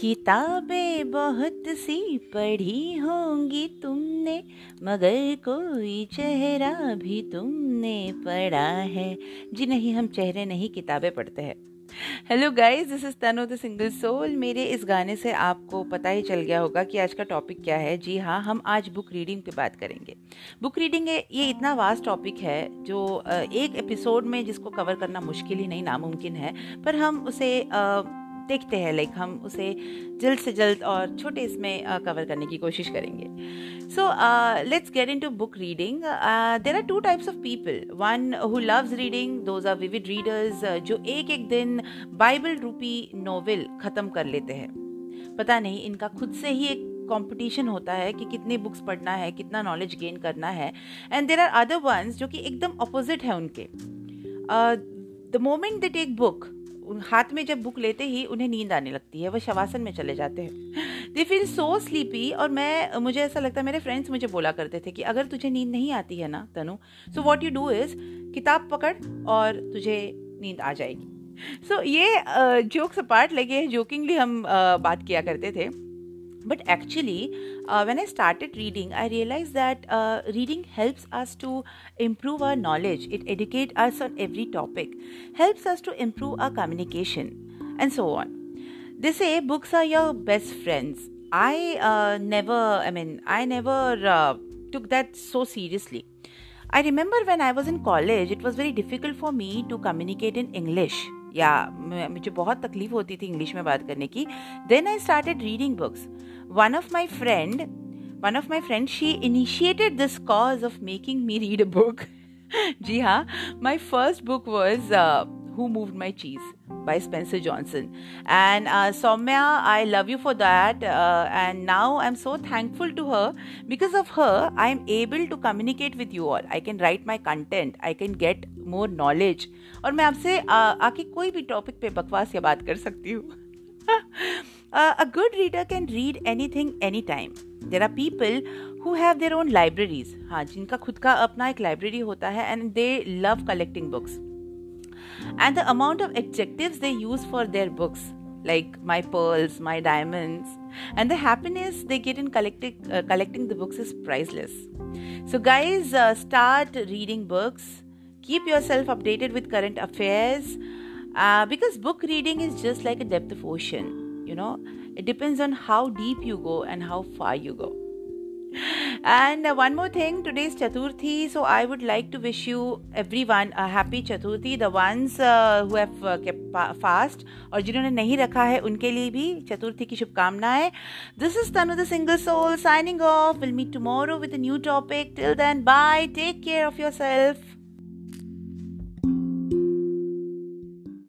किताबें बहुत सी पढ़ी होंगी तुमने, मगर कोई चेहरा भी तुमने पढ़ा है। जी नहीं, हम चेहरे नहीं, किताबें पढ़ते हैं। Hello guys this is Tanu the single soul मेरे इस गाने से आपको पता ही चल गया होगा कि आज का टॉपिक क्या है। जी हाँ हम आज बुक रीडिंग पे बात करेंगे। बुक रीडिंग ये इतना वास्ट टॉपिक है जो एक एपिसोड में जिसको कवर करना मुश्किल ही नहीं, नामुमकिन है। पर हम उसे देखते हैं लाइक हम उसे जल्द से जल्द और छोटे इसमें कवर करने की कोशिश करेंगे। So let's get into book reading there are two types of people one who loves reading those are vivid readers जो एक एक दिन बाइबल रूपी नॉवेल ख़त्म कर लेते हैं। पता नहीं, इनका खुद से ही एक कंपटीशन होता है कि कितनी बुक्स पढ़ना है, कितना नॉलेज गेन करना है। And there are other ones जो कि एकदम अपोजिट है उनके। The moment they take book हाथ में जब बुक लेते ही उन्हें नींद आने लगती है वह शवासन में चले जाते हैं। दे फील सो स्लीपी और मैं मुझे ऐसा लगता है मेरे फ्रेंड्स मुझे बोला करते थे कि अगर तुझे नींद नहीं आती है ना Tanu so what you do is किताब पकड़ और तुझे नींद आ जाएगी। सो so, ये जोक्स अपार्ट लगे हैं जोकिंगली हम बात किया करते थे। but actually uh, when i started reading i realized that uh, reading helps us to improve our knowledge it educates us on every topic helps us to improve our communication and so on they say books are your best friends i uh, never i mean i never uh, took that so seriously i remember when i was in college it was very difficult for me to communicate in english या मुझे बहुत तकलीफ होती थी English में बात करने की then I started reading books one of my friend one of my friend she initiated this cause of making me read a book जी हाँ my first book was Who Moved My Cheese by Spencer Johnson. And uh, Soumya, I love you for that. Uh, and now I'm so thankful to her. Because of her, I'm able to communicate with you all. I can write my content. I can get more knowledge. और मैं आपसे आके कोई भी topic पे बकवास या बात कर सकती हूँ a good reader can read anything anytime. There are people who have their own libraries. हाँ जिनका खुद का अपना एक लाइब्रेरी होता है and they love collecting books. and the amount of adjectives they use for their books like my pearls my diamonds and the happiness they get in collecting uh, collecting the books is priceless so guys uh, start reading books keep yourself updated with current affairs uh, because book reading is just like a depth of ocean you know it depends on how deep you go and how far you go and uh, one more thing, today is Chaturthi, so I would like to wish you everyone a happy Chaturthi. The ones uh, who have uh, kept fast और जिन्होंने नहीं रखा है उनके लिए भी चतुर्थी की शुभकामनाएँ is Tanu the single soul signing off will meet tomorrow with a new topic till then bye take care of your self